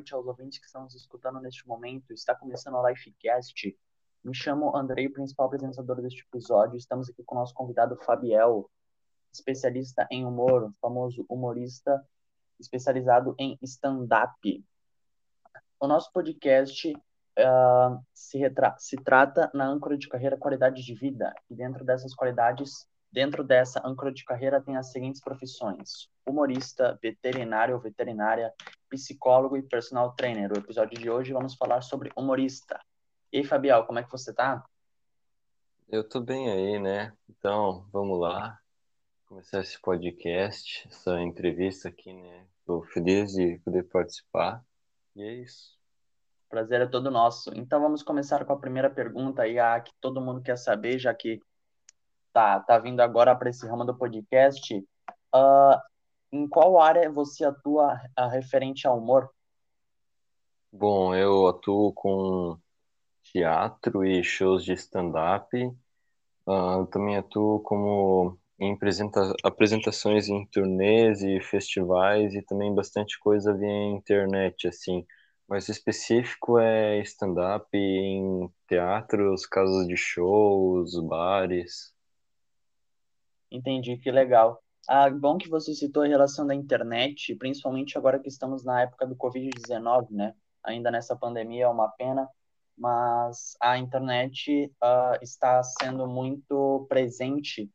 noite aos ouvintes que estão nos escutando neste momento. Está começando a Lifecast. Me chamo Andrei, principal apresentador deste episódio. Estamos aqui com o nosso convidado Fabiel, especialista em humor, famoso humorista especializado em stand-up. O nosso podcast uh, se, se trata na âncora de carreira qualidade de vida. E dentro dessas qualidades Dentro dessa âncora de carreira tem as seguintes profissões: humorista, veterinário ou veterinária, psicólogo e personal trainer. O episódio de hoje vamos falar sobre humorista. E aí, Fabial, como é que você tá? Eu tô bem aí, né? Então, vamos lá. Começar esse podcast, essa entrevista aqui, né? Tô feliz de poder participar. E é isso. Prazer é todo nosso. Então vamos começar com a primeira pergunta aí, a que todo mundo quer saber, já que tá, tá vindo agora para esse ramo do podcast, uh, em qual área você atua uh, referente ao humor? Bom, eu atuo com teatro e shows de stand-up. Uh, também atuo como em apresenta apresentações em turnês e festivais e também bastante coisa via internet, assim. Mais específico é stand-up em teatros, casas de shows, bares. Entendi, que legal. Ah, bom que você citou a relação da internet, principalmente agora que estamos na época do Covid-19, né? Ainda nessa pandemia é uma pena, mas a internet uh, está sendo muito presente,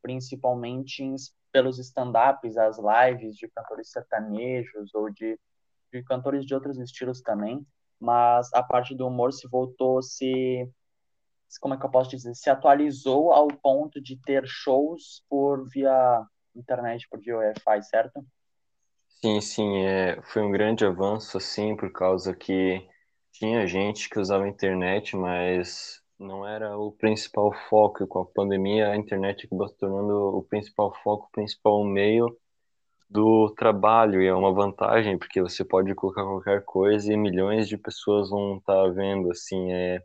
principalmente em, pelos stand-ups, as lives de cantores sertanejos ou de, de cantores de outros estilos também, mas a parte do humor se voltou, se como é que eu posso dizer, se atualizou ao ponto de ter shows por via internet, por Wi-Fi, certo? Sim, sim, é, foi um grande avanço, assim, por causa que tinha gente que usava a internet, mas não era o principal foco. Com a pandemia, a internet acabou se tornando o principal foco, o principal meio do trabalho, e é uma vantagem, porque você pode colocar qualquer coisa e milhões de pessoas vão estar vendo, assim, é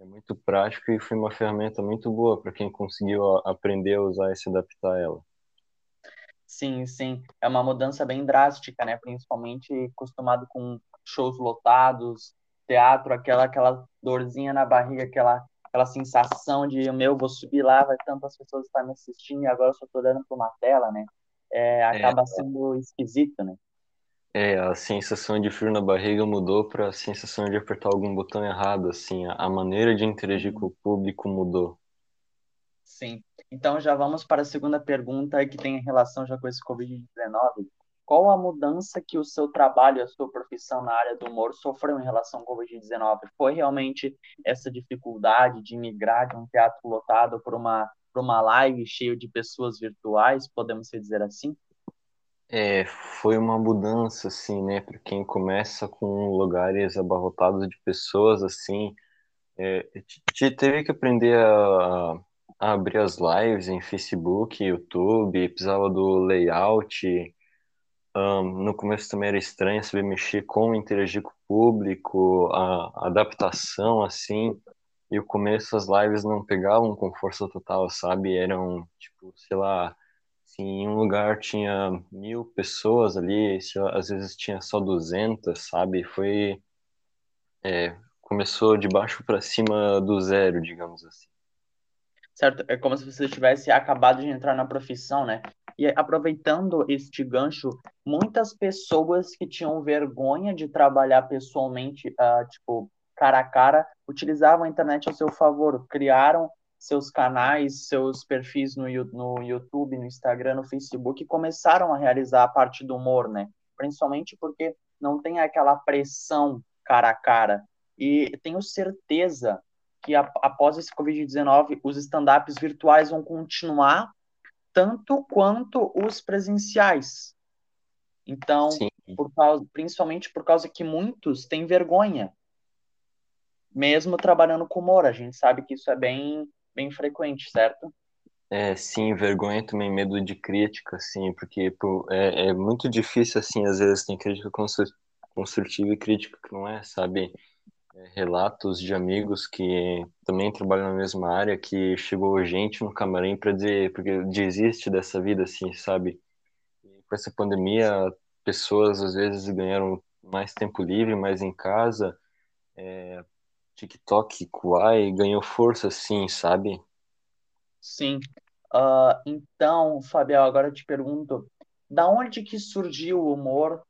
é muito prático e foi uma ferramenta muito boa para quem conseguiu aprender a usar e se adaptar a ela. Sim, sim. É uma mudança bem drástica, né? Principalmente acostumado com shows lotados, teatro, aquela aquela dorzinha na barriga, aquela aquela sensação de meu, vou subir lá, vai tantas pessoas estar me assistindo e agora eu só tô olhando para uma tela, né? É, acaba é. sendo esquisito, né? É, a sensação de frio na barriga mudou para a sensação de apertar algum botão errado, assim, a maneira de interagir com o público mudou. Sim. Então já vamos para a segunda pergunta que tem relação já com esse COVID-19. Qual a mudança que o seu trabalho, a sua profissão na área do humor sofreu em relação ao COVID-19? Foi realmente essa dificuldade de migrar de um teatro lotado para uma, uma live cheio de pessoas virtuais, podemos dizer assim? É, foi uma mudança, assim, né, para quem começa com lugares abarrotados de pessoas, assim, é, teve que aprender a, abrir as lives em Facebook, YouTube, precisava do layout, um, no começo também era estranho saber mexer como interagir com o público, a, adaptação, assim, e o começo as lives não pegavam com força total, sabe, eram, tipo, sei lá, se em um lugar tinha mil pessoas ali, se, às vezes tinha só 200, sabe? Foi. É, começou de baixo para cima do zero, digamos assim. Certo, é como se você tivesse acabado de entrar na profissão, né? E aproveitando este gancho, muitas pessoas que tinham vergonha de trabalhar pessoalmente, uh, tipo, cara a cara, utilizavam a internet ao seu favor, criaram seus canais, seus perfis no, no YouTube, no Instagram, no Facebook, começaram a realizar a parte do humor, né? Principalmente porque não tem aquela pressão cara a cara. E tenho certeza que a, após esse Covid-19, os stand-ups virtuais vão continuar tanto quanto os presenciais. Então, por causa, principalmente por causa que muitos têm vergonha, mesmo trabalhando com humor. A gente sabe que isso é bem bem frequente, certo? É, sim, vergonha também, medo de crítica, sim, porque pô, é, é muito difícil, assim, às vezes tem crítica construtiva e crítica que não é, sabe? Relatos de amigos que também trabalham na mesma área, que chegou gente no camarim para dizer, porque desiste dessa vida, assim, sabe? Com essa pandemia, pessoas às vezes ganharam mais tempo livre, mais em casa, é, TikTok, Kuai ganhou força, assim, sabe? Sim. Uh, então, Fabiel, agora eu te pergunto, da onde que surgiu o humor?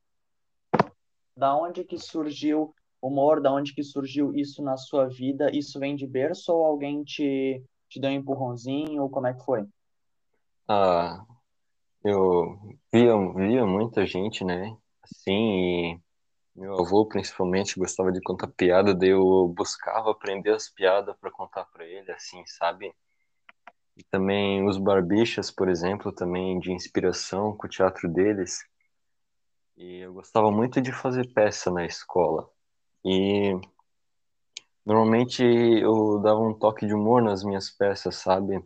Da onde que surgiu humor? Da onde que surgiu isso na sua vida? Isso vem de berço ou alguém te, te deu um empurrãozinho? Ou como é que foi? Ah, eu via, via muita gente, né? Assim, e meu avô principalmente gostava de contar piada, daí eu buscava aprender as piadas para contar para ele, assim, sabe? E também os Barbichas, por exemplo, também de inspiração com o teatro deles. E eu gostava muito de fazer peça na escola. E normalmente eu dava um toque de humor nas minhas peças, sabe?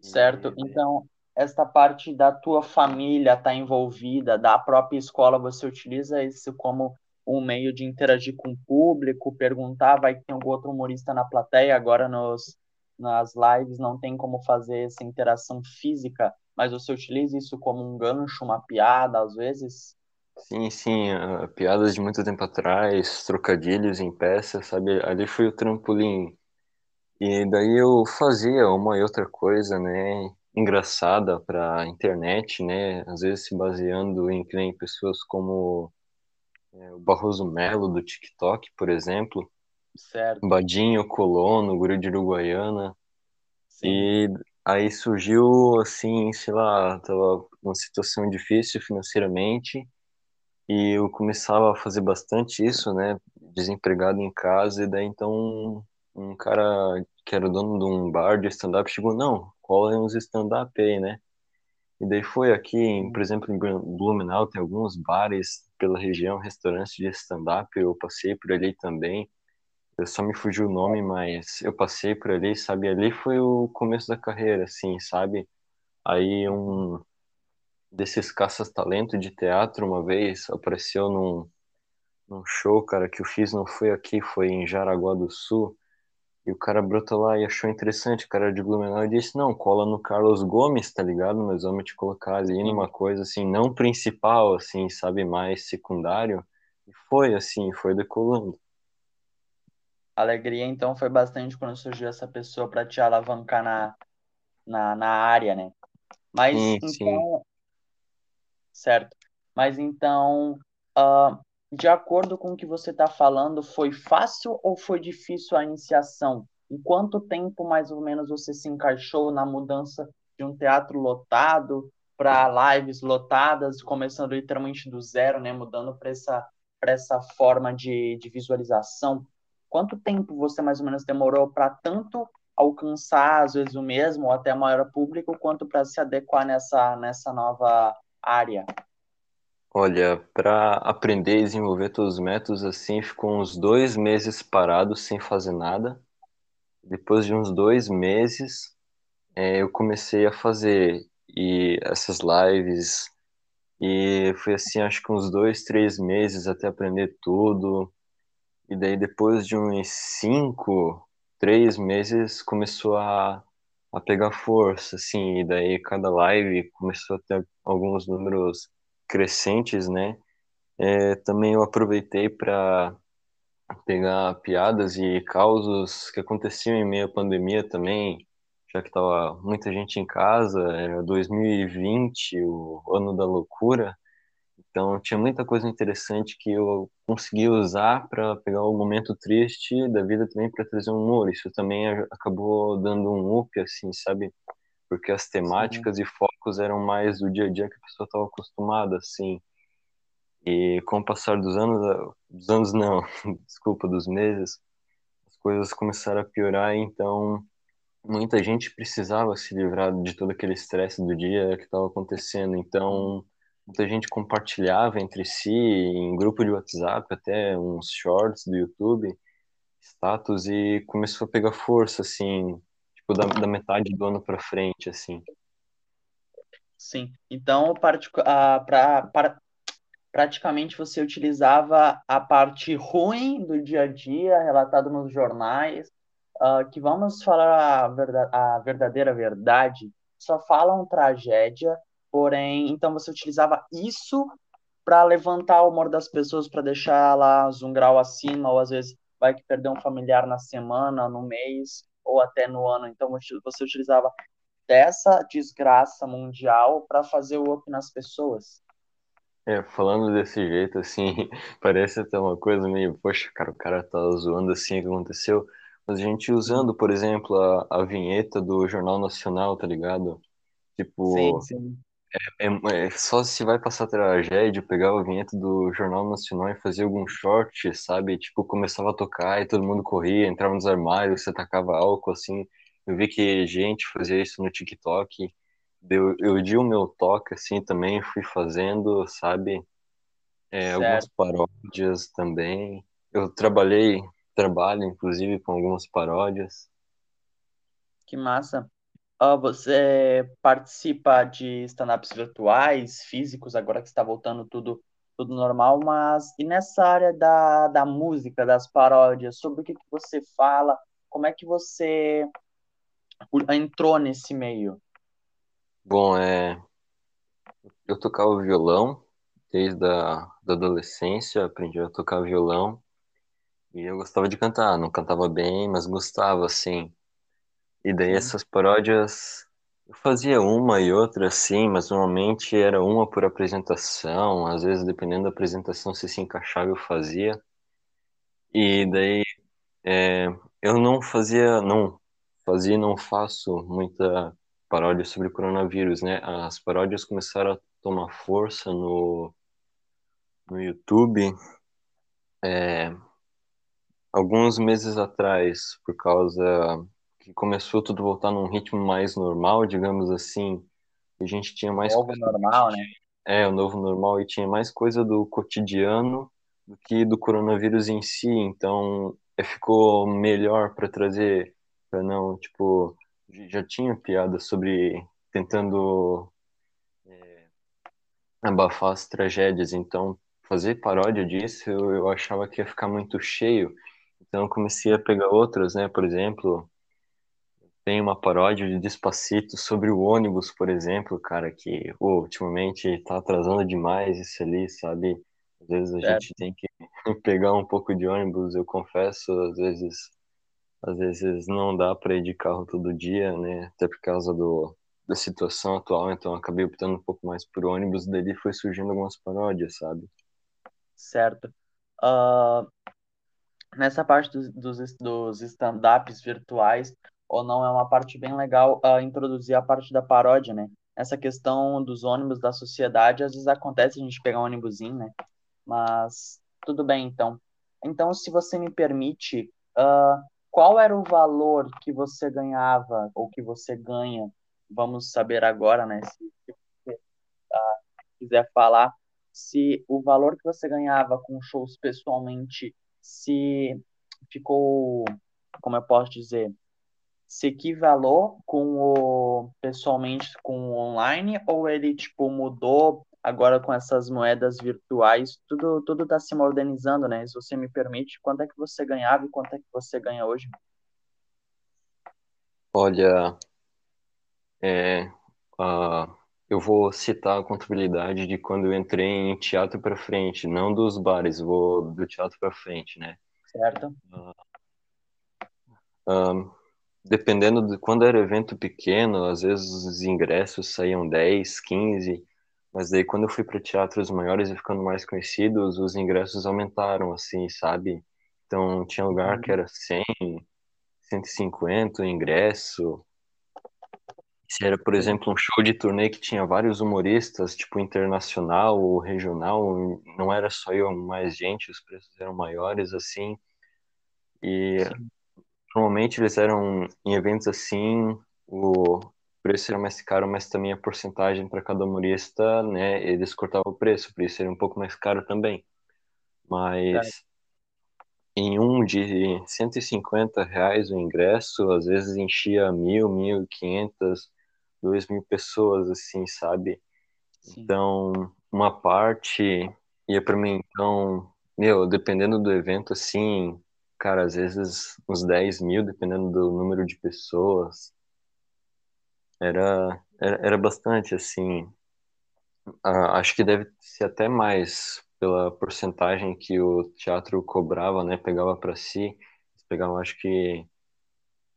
Certo. Então, esta parte da tua família está envolvida, da própria escola, você utiliza isso como um meio de interagir com o público, perguntar, vai ter algum outro humorista na plateia, agora nos, nas lives não tem como fazer essa interação física, mas você utiliza isso como um gancho, uma piada, às vezes? Sim, sim, piadas de muito tempo atrás, trocadilhos em peça, sabe? Ali foi o trampolim. E daí eu fazia uma e outra coisa, né? engraçada para a internet, né? Às vezes se baseando em, em pessoas como é, o Barroso Melo do TikTok, por exemplo, certo. Badinho, Colono, Guri de Uruguaiana. Sim. E aí surgiu assim, sei lá, tava uma situação difícil financeiramente e eu começava a fazer bastante isso, né? Desempregado em casa e daí então um cara que era dono de um bar de stand-up chegou, não, cola uns stand-up aí, né? E daí foi aqui, em, por exemplo, em Blumenau tem alguns bares pela região, restaurantes de stand-up, eu passei por ali também. Eu só me fugiu o nome, mas eu passei por ali, sabe? Ali foi o começo da carreira, assim, sabe? Aí um desses caças-talento de teatro uma vez apareceu num, num show, cara, que eu fiz, não foi aqui, foi em Jaraguá do Sul. E o cara brotou lá e achou interessante, o cara de Blumenau, e disse, não, cola no Carlos Gomes, tá ligado? Nós vamos te colocar ali numa coisa, assim, não principal, assim, sabe, mais secundário. E foi, assim, foi decolando. A alegria, então, foi bastante quando surgiu essa pessoa para te alavancar na, na, na área, né? Mas, sim, então... Sim. Certo. Mas, então, uh, de acordo com o que você está falando, foi fácil ou foi difícil a iniciação? Em quanto tempo, mais ou menos, você se encaixou na mudança de um teatro lotado para lives lotadas, começando literalmente do zero, né, mudando para essa, essa forma de, de visualização? Quanto tempo você mais ou menos demorou para tanto alcançar, às vezes, o mesmo, ou até maior público, quanto para se adequar nessa, nessa nova área? Olha, para aprender e desenvolver todos os métodos, assim, ficou uns dois meses parado sem fazer nada. Depois de uns dois meses, é, eu comecei a fazer e essas lives e foi assim, acho que uns dois, três meses até aprender tudo. E daí depois de uns cinco, três meses começou a, a pegar força, assim. E daí cada live começou a ter alguns números crescentes, né? É, também eu aproveitei para pegar piadas e causos que aconteciam em meio à pandemia também, já que estava muita gente em casa, era 2020, o ano da loucura, então tinha muita coisa interessante que eu consegui usar para pegar o momento triste da vida também para trazer um humor. Isso também acabou dando um up, assim, sabe? Porque as temáticas Sim. e focos eram mais do dia a dia que a pessoa estava acostumada, assim. E com o passar dos anos, dos anos não, desculpa, dos meses, as coisas começaram a piorar, então muita gente precisava se livrar de todo aquele estresse do dia que estava acontecendo. Então, muita gente compartilhava entre si em grupo de WhatsApp, até uns shorts do YouTube, status e começou a pegar força assim, tipo da, da metade do ano para frente, assim. Sim. Então, para praticamente você utilizava a parte ruim do dia a dia, relatado nos jornais, uh, que vamos falar a, verdade, a verdadeira verdade, só falam tragédia, porém, então você utilizava isso para levantar o humor das pessoas, para deixar lá um grau acima, ou às vezes vai que perder um familiar na semana, no mês, ou até no ano. Então você utilizava dessa desgraça mundial para fazer o up nas pessoas. É, falando desse jeito, assim, parece até uma coisa meio, poxa, cara, o cara tá zoando assim o que aconteceu. Mas a gente usando, por exemplo, a, a vinheta do Jornal Nacional, tá ligado? Tipo, sim, sim. É, é, é, só se vai passar tragédia, pegar a vinheta do Jornal Nacional e fazer algum short, sabe? Tipo, começava a tocar e todo mundo corria, entrava nos armários, você tacava álcool, assim. Eu vi que gente fazia isso no TikTok. Eu, eu di o meu toque, assim, também, fui fazendo, sabe? É, algumas paródias também. Eu trabalhei, trabalho, inclusive, com algumas paródias. Que massa. Você participa de stand-ups virtuais, físicos, agora que está voltando tudo, tudo normal, mas e nessa área da, da música, das paródias, sobre o que, que você fala, como é que você entrou nesse meio? Bom, é, eu tocava violão desde a da adolescência, aprendi a tocar violão e eu gostava de cantar, não cantava bem, mas gostava, assim. E daí essas paródias eu fazia uma e outra assim, mas normalmente era uma por apresentação, às vezes dependendo da apresentação se se encaixava eu fazia. E daí é, eu não fazia, não fazia, não faço muita paródia sobre o coronavírus, né? As paródias começaram a tomar força no no YouTube é, alguns meses atrás, por causa que começou tudo a voltar num ritmo mais normal, digamos assim. A gente tinha mais novo normal, né? É, o novo normal e tinha mais coisa do cotidiano do que do coronavírus em si, então é, ficou melhor para trazer para não, tipo, já tinha piada sobre tentando é, abafar as tragédias, então fazer paródia disso eu, eu achava que ia ficar muito cheio. Então comecei a pegar outras, né? Por exemplo, tem uma paródia de Despacito sobre o ônibus, por exemplo, cara, que oh, ultimamente tá atrasando demais isso ali, sabe? Às vezes a certo. gente tem que pegar um pouco de ônibus, eu confesso, às vezes às vezes não dá para ir de carro todo dia, né? Até por causa do, da situação atual, então acabei optando um pouco mais por ônibus, daí foi surgindo algumas paródias, sabe? Certo. Uh, nessa parte dos, dos, dos stand-ups virtuais, ou não é uma parte bem legal uh, introduzir a parte da paródia, né? Essa questão dos ônibus da sociedade, às vezes acontece a gente pegar um ônibusinho, né? Mas tudo bem, então. Então, se você me permite, uh, qual era o valor que você ganhava ou que você ganha? Vamos saber agora, né? Se, você uh, quiser falar, se o valor que você ganhava com shows pessoalmente se ficou, como eu posso dizer, se equivalou com o pessoalmente com o online? Ou ele tipo mudou agora com essas moedas virtuais? Tudo tudo está se modernizando né? Se você me permite quanto é que você ganhava e quanto é que você ganha hoje? Olha é, uh, eu vou citar a contabilidade de quando eu entrei em teatro para frente não dos bares vou do teatro para frente né? Certo. Uh, um, dependendo de quando era evento pequeno, às vezes os ingressos saíam 10, 15, mas daí quando eu fui para teatros maiores e ficando mais conhecidos, os ingressos aumentaram, assim, sabe? Então tinha lugar que uhum. era 100, 150 o ingresso. Se era, por exemplo, um show de turnê que tinha vários humoristas, tipo internacional ou regional, não era só eu, mais gente, os preços eram maiores, assim. E Sim Normalmente eles eram em eventos assim, o preço era mais caro, mas também a porcentagem para cada humorista, né, eles cortavam o preço, por isso era um pouco mais caro também. Mas é. em um de 150 reais o ingresso, às vezes enchia mil, mil quinhentas, duas mil pessoas, assim, sabe? Sim. Então, uma parte ia para mim, então, meu, dependendo do evento, assim, cara, às vezes uns 10 mil, dependendo do número de pessoas. Era, era, era bastante, assim. Ah, acho que deve ser até mais pela porcentagem que o teatro cobrava, né? Pegava para si. Pegavam, acho que,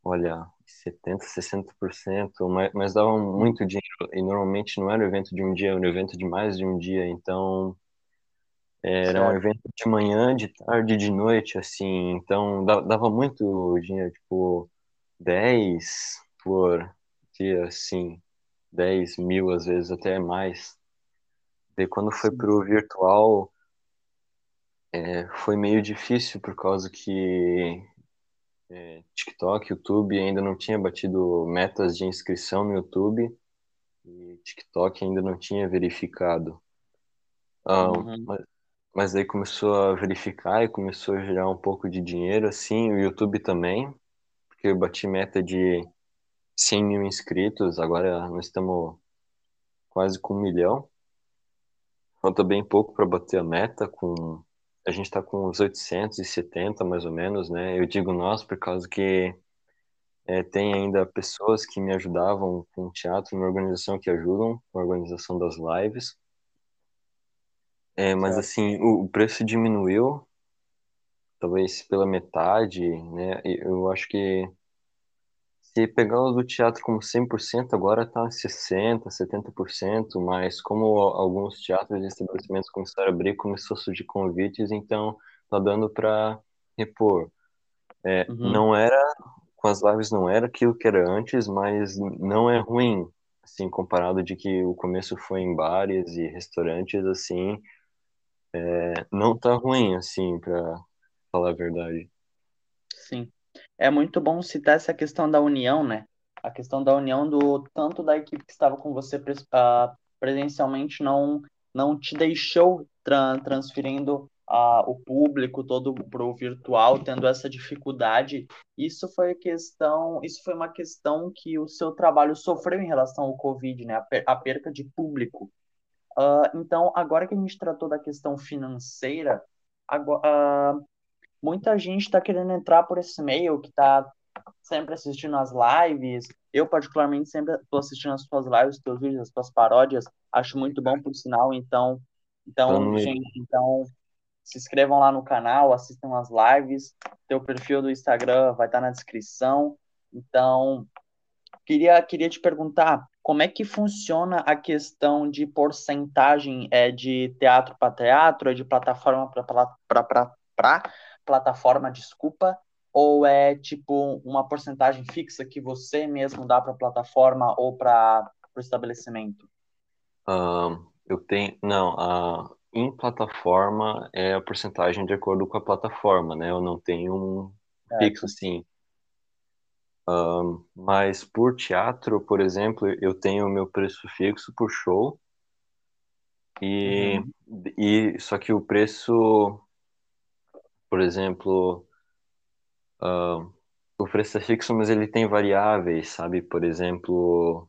olha, 70, 60%, mas, mas davam muito dinheiro. E normalmente não era evento de um dia, era um evento de mais de um dia. Então, era um Certo. evento de manhã, de tarde, de noite, assim. Então, da- dava muito dinheiro, tipo, 10 por dia, assim. 10 mil, às vezes, até mais. Daí, quando foi Sim. pro virtual, é, foi meio difícil, por causa que é, TikTok, YouTube ainda não tinha batido metas de inscrição no YouTube. E TikTok ainda não tinha verificado. Ah, Uhum. mas, mas aí começou a verificar e começou a gerar um pouco de dinheiro, assim, o YouTube também, porque eu bati meta de 100 mil inscritos, agora nós estamos quase com um milhão. Falta bem pouco para bater a meta, com a gente está com uns 870 mais ou menos, né? Eu digo nós por causa que é, tem ainda pessoas que me ajudavam com teatro, uma organização que ajudam com a organização das lives. É, mas assim, o, preço diminuiu, talvez pela metade, né? Eu acho que se pegar o do teatro como 100%, agora tá 60%, 70%, mas como alguns teatros e estabelecimentos começaram a abrir, começou a surgir convites, então tá dando para repor. É, Uhum. não era, com as lives não era aquilo que era antes, mas não é ruim, assim, comparado de que o começo foi em bares e restaurantes, assim, não tá ruim, assim, pra falar a verdade. Sim. É muito bom citar essa questão da união, né? A questão da união do tanto da equipe que estava com você ah, presencialmente não não te deixou tran- transferindo ah, o público todo para o virtual, tendo essa dificuldade. Isso foi questão, isso foi uma questão que o seu trabalho sofreu em relação ao Covid, né? A, per- a perca de público. Ah, então, agora que a gente tratou da questão financeira, agora, muita gente está querendo entrar por esse meio, que está sempre assistindo as lives. Eu, particularmente, sempre estou assistindo as suas lives, os teus vídeos, as suas paródias. Acho muito bom, por sinal. Então, Tá então, gente, então se inscrevam lá no canal, assistam as lives. Teu perfil do Instagram vai estar na descrição. Então, queria, queria te perguntar como é que funciona a questão de porcentagem é de teatro para teatro, é de plataforma para plataforma, desculpa, ou é tipo uma porcentagem fixa que você mesmo dá para a plataforma ou para o estabelecimento? Ah, eu tenho. Não, a, em plataforma é a porcentagem de acordo com a plataforma, né? Eu não tenho um fixo, Certo. assim. Ah, mas por teatro, por exemplo, eu tenho o meu preço fixo por show. E, Uhum. e só que o preço, por exemplo, o preço é fixo, mas ele tem variáveis, sabe? Por exemplo,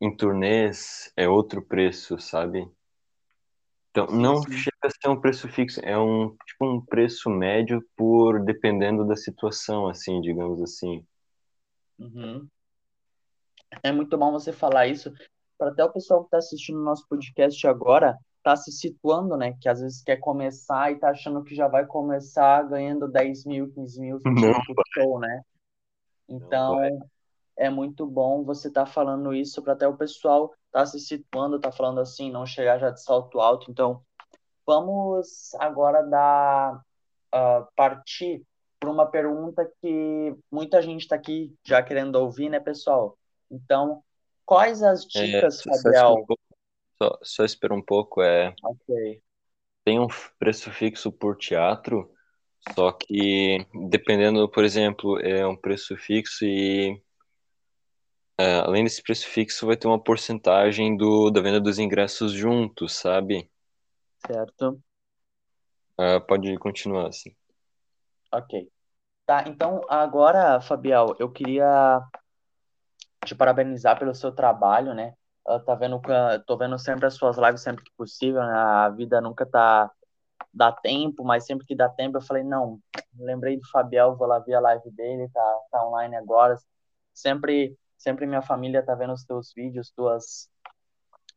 em turnês é outro preço, sabe? Então, Sim, não sim. chega a ser um preço fixo, é um tipo um preço médio por dependendo da situação, assim, digamos assim. Uhum. É muito bom você falar isso, para até o pessoal que está assistindo o nosso podcast agora tá se situando, né? Que às vezes quer começar e tá achando que já vai começar ganhando 10 mil, 15 mil, 20 Não, mil por show, né? Então, é muito bom você estar tá falando isso para até o pessoal tá se situando, tá falando assim, não chegar já de salto alto. Então, vamos agora dar uh, partir para uma pergunta que muita gente está aqui já querendo ouvir, né, pessoal? Então, quais as É, dicas, só, só espera um Fabiel? pouco, só, só espera um pouco, é, tem um preço fixo por teatro, só que dependendo, por exemplo, é um preço fixo e é, além desse preço fixo vai ter uma porcentagem do, da venda dos ingressos juntos, sabe? Certo. Ah, pode continuar assim. Ok. Tá, então agora, Fabiel, eu queria te parabenizar pelo seu trabalho, né? Uh, tá vendo, tô vendo sempre as suas lives sempre que possível, né? A vida nunca tá dá tempo, mas sempre que dá tempo eu falei, não, lembrei do Fabiel, vou lá ver a live dele, tá, tá online agora. Sempre, sempre minha família tá vendo os teus vídeos, tuas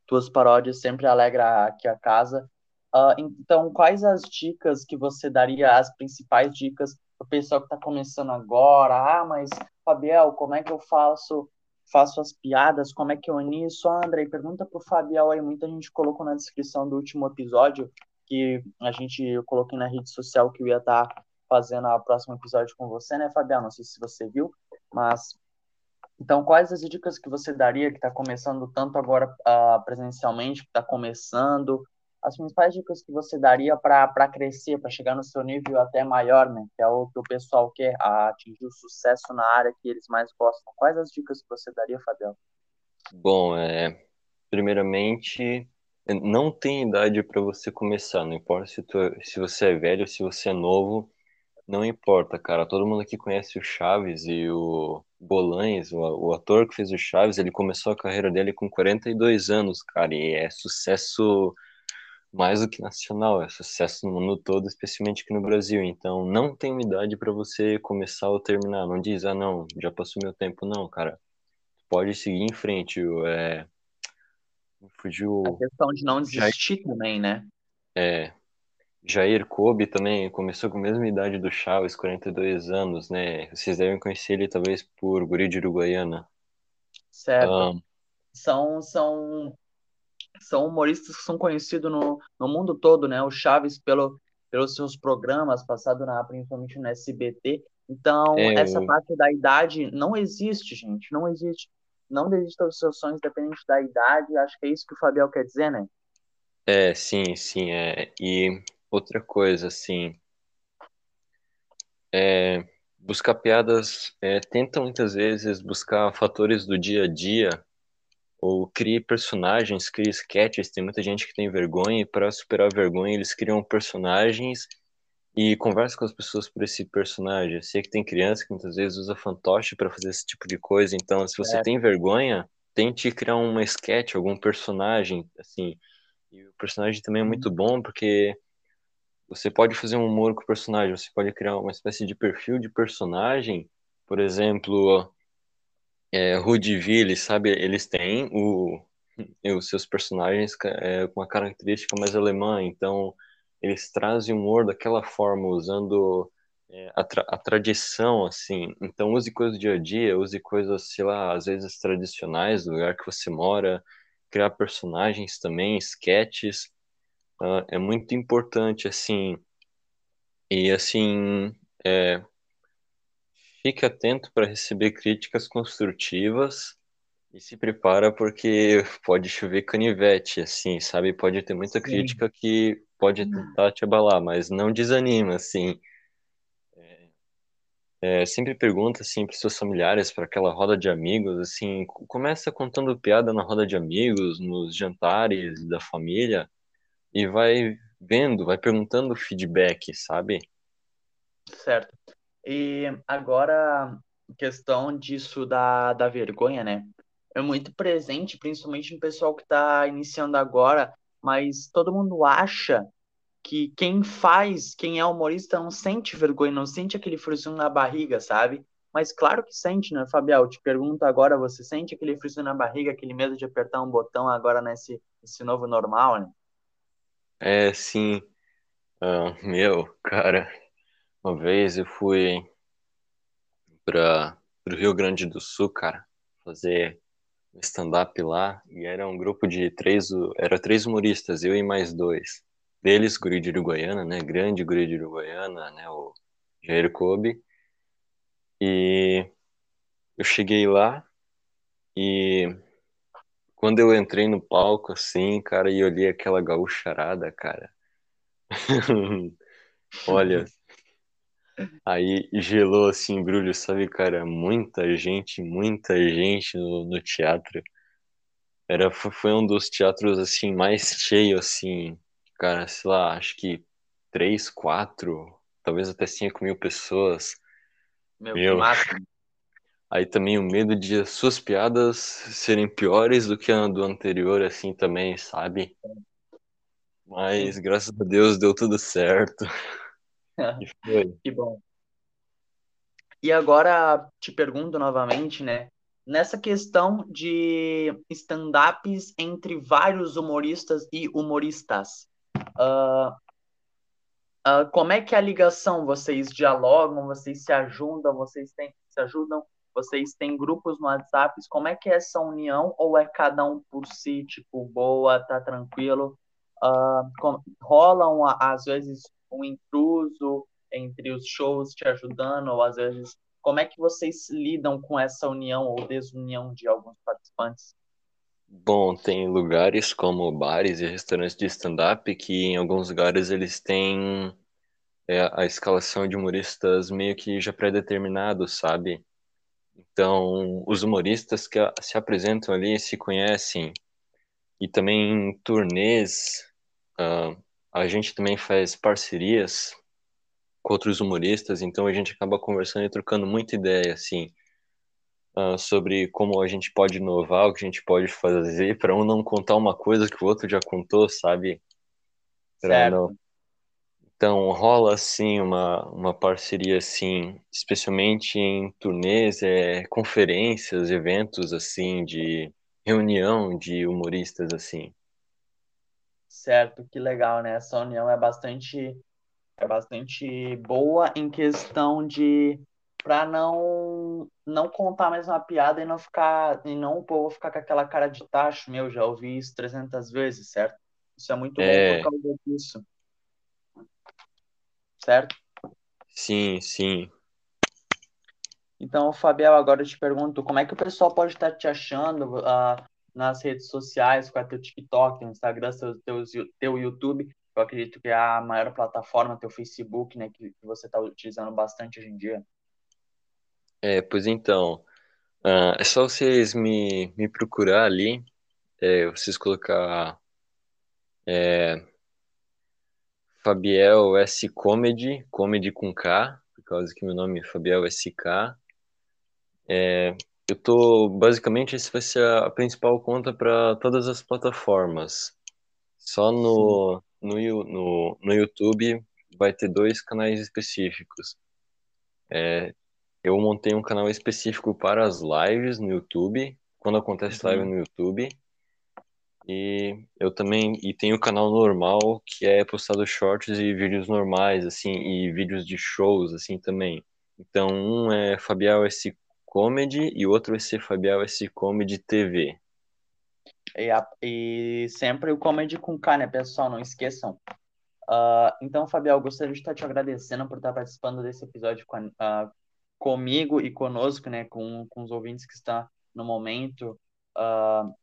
tuas paródias sempre alegram aqui a casa. Uh, então, quais as dicas que você daria, as principais dicas para o pessoal que está começando agora? Ah, mas, Fabiel, como é que eu faço faço as piadas, como é que eu nisso? Ah, Andrei, pergunta pro Fabiel aí, muita gente colocou na descrição do último episódio que a gente eu coloquei na rede social que eu ia estar tá fazendo o próximo episódio com você, né, Fabiel? Não sei se você viu, mas então quais as dicas que você daria que está começando tanto agora uh, presencialmente, que está começando, as principais dicas que você daria para crescer, para chegar no seu nível até maior, né? Que é o que o pessoal quer, atingir o sucesso na área que eles mais gostam. Quais as dicas que você daria, Fabiel? Bom, é, primeiramente, não tem idade para você começar. Não importa se, tu, se você é velho, se você é novo, não importa, cara. Todo mundo aqui conhece o Chaves e o Bolanes, o, o ator que fez o Chaves, ele começou a carreira dele com 42 anos, cara, e é sucesso mais do que nacional, é sucesso no mundo todo, especialmente aqui no Brasil. Então, não tem uma idade para você começar ou terminar. Não diz, ah, não, já passou meu tempo. Não, cara. Pode seguir em frente. É... Fugiu. A questão de não desistir Jair... também, né? É. Jair Kobe também começou com a mesma idade do Chaves, 42 anos, né? Vocês devem conhecer ele talvez por Guri de Uruguaiana. Certo. Um... São, são são humoristas que são conhecidos no, no mundo todo, né? O Chaves pelo, pelos seus programas, passado na, principalmente no SBT. Então, é, essa eu... parte da idade não existe, gente, não existe. Não desista dos seus sonhos, dependente da idade. Acho que é isso que o Fabiel quer dizer, né? É, sim, sim. É. E outra coisa, assim, é, buscar piadas, é, tenta muitas vezes buscar fatores do dia a dia ou crie personagens, crie sketches. Tem muita gente que tem vergonha e para superar a vergonha eles criam personagens e conversa com as pessoas por esse personagem. Eu sei que tem criança que muitas vezes usa fantoche para fazer esse tipo de coisa. Então, se você é. tem vergonha, tente criar uma sketch, algum personagem, assim. E o personagem também é muito bom porque você pode fazer um humor com o personagem, você pode criar uma espécie de perfil de personagem, por exemplo, é, sabe? Eles têm o, os seus personagens é, com uma característica mais alemã, então eles trazem o humor daquela forma, usando é, a, tra a, tradição, assim. Então use coisas do dia a dia, use coisas, sei lá, às vezes tradicionais do lugar que você mora, criar personagens também, sketches, uh, é muito importante, assim. E assim, é, Fique atento para receber críticas construtivas e se prepara porque pode chover canivete, assim, sabe? Pode ter muita Sim. crítica que pode tentar te abalar, mas não desanima, assim. É, é, sempre pergunta, assim, para seus familiares, para aquela roda de amigos, assim, começa contando piada na roda de amigos, nos jantares da família e vai vendo, vai perguntando feedback, sabe? Certo. E agora, questão disso da, da vergonha, né? É muito presente, principalmente no pessoal que está iniciando agora, mas todo mundo acha que quem faz, quem é humorista, não sente vergonha, não sente aquele friozinho na barriga, sabe? Mas claro que sente, né, Fabiel? Te pergunto agora, você sente aquele friozinho na barriga, aquele medo de apertar um botão agora nesse, nesse novo normal, né? É, sim. Uh, meu, cara, uma vez eu fui para o Rio Grande do Sul, cara, fazer stand-up lá, e era um grupo de três, era três humoristas, eu e mais dois. Deles, guri de Uruguaiana, né, grande guri de Uruguaiana, né, o Jair Kobe. E eu cheguei lá e quando eu entrei no palco, assim, cara, e olhei aquela gaúcharada, cara. Olha, aí gelou assim, embrulho, sabe, cara? Muita gente, muita gente no, no teatro. Era, foi um dos teatros, assim, mais cheio, assim, cara, sei lá, acho que três, quatro, talvez até cinco mil pessoas. Meu, Meu. Aí também o medo de suas piadas serem piores do que a do anterior, assim, também, sabe? Mas, graças a Deus, deu tudo certo. E. Que bom. E agora te pergunto novamente, né? nessa questão de stand-ups entre vários humoristas e humoristas. Uh, uh, como é que é a ligação? Vocês dialogam, vocês se ajudam, vocês têm, se ajudam, vocês têm grupos no WhatsApp? Como é que é essa união? Ou é cada um por si, tipo, boa, tá tranquilo? Uh, com, rolam, às vezes, um intruso entre os shows te ajudando, ou às vezes como é que vocês lidam com essa união ou desunião de alguns participantes? Bom, tem lugares como bares e restaurantes de stand-up que em alguns lugares eles têm é, a escalação de humoristas meio que já pré-determinados, sabe? Então, os humoristas que se apresentam ali se conhecem. E também em turnês, uh, a gente também faz parcerias com outros humoristas, então a gente acaba conversando e trocando muita ideia, assim, uh, sobre como a gente pode inovar, o que a gente pode fazer para um não contar uma coisa que o outro já contou, sabe? Não... Então rola assim uma, uma parceria assim, especialmente em turnês, é, conferências, eventos assim de reunião de humoristas assim. Certo, que legal, né? Essa união é bastante é bastante boa em questão de para não não contar mais uma piada e não ficar e não o povo ficar com aquela cara de tacho, meu, já ouvi isso 300 vezes, certo? Isso é muito é... bom por causa disso. Certo? Sim, sim. Então, Fabiel, agora eu te pergunto, como é que o pessoal pode estar te achando uh, nas redes sociais, com é teu TikTok, Instagram, teu, teu, teu YouTube, eu acredito que é a maior plataforma, teu Facebook, né, que, que você está utilizando bastante hoje em dia. É, pois então, uh, é só vocês me, me procurar ali, é, vocês colocar é, Fabiel S Comedy, Comedy com K, por causa que meu nome é Fabiel SK. É, eu tô, basicamente, esse vai ser a principal conta para todas as plataformas. Só no, no, no, no YouTube vai ter dois canais específicos. É, eu montei um canal específico para as lives no YouTube, quando acontece uhum. live no YouTube. E eu também e tenho o canal normal que é postado shorts e vídeos normais assim e vídeos de shows assim também. Então um é Fabial S Comedy e outro vai ser Fabial S Comedy TV. E, a, e sempre o comedy com K, né, pessoal? Não esqueçam. Uh, então, Fabiel, gostaria de estar te agradecendo por estar participando desse episódio com a, uh, comigo e conosco, né, com, com os ouvintes que estão no momento. Uh,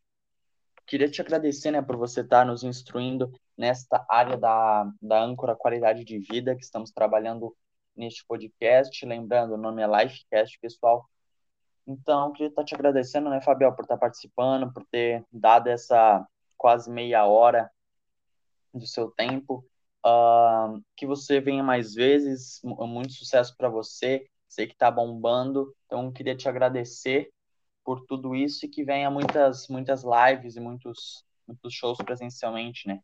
queria te agradecer, né, por você estar nos instruindo nesta área da, da âncora qualidade de vida que estamos trabalhando neste podcast. Lembrando, o nome é Lifecast, pessoal. Então, queria estar te agradecendo, né, Fabiel, por estar participando, por ter dado essa quase meia hora do seu tempo. Uh, que você venha mais vezes, muito sucesso para você. Sei que está bombando, então queria te agradecer por tudo isso e que venha muitas muitas lives e muitos muitos shows presencialmente, né?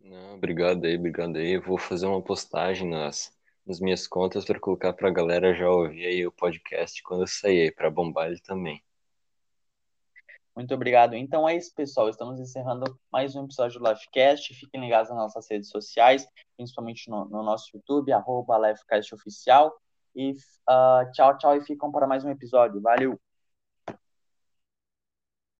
Não, obrigado aí, obrigado aí. Eu vou fazer uma postagem nas nas minhas contas para colocar para a galera já ouvir aí o podcast quando eu sair, para bombar ele também. Muito obrigado. Então é isso, pessoal. Estamos encerrando mais um episódio do Livecast. Fiquem ligados nas nossas redes sociais, principalmente no, no nosso YouTube, arroba Oficial. E uh, tchau, tchau, e ficam para mais um episódio. Valeu!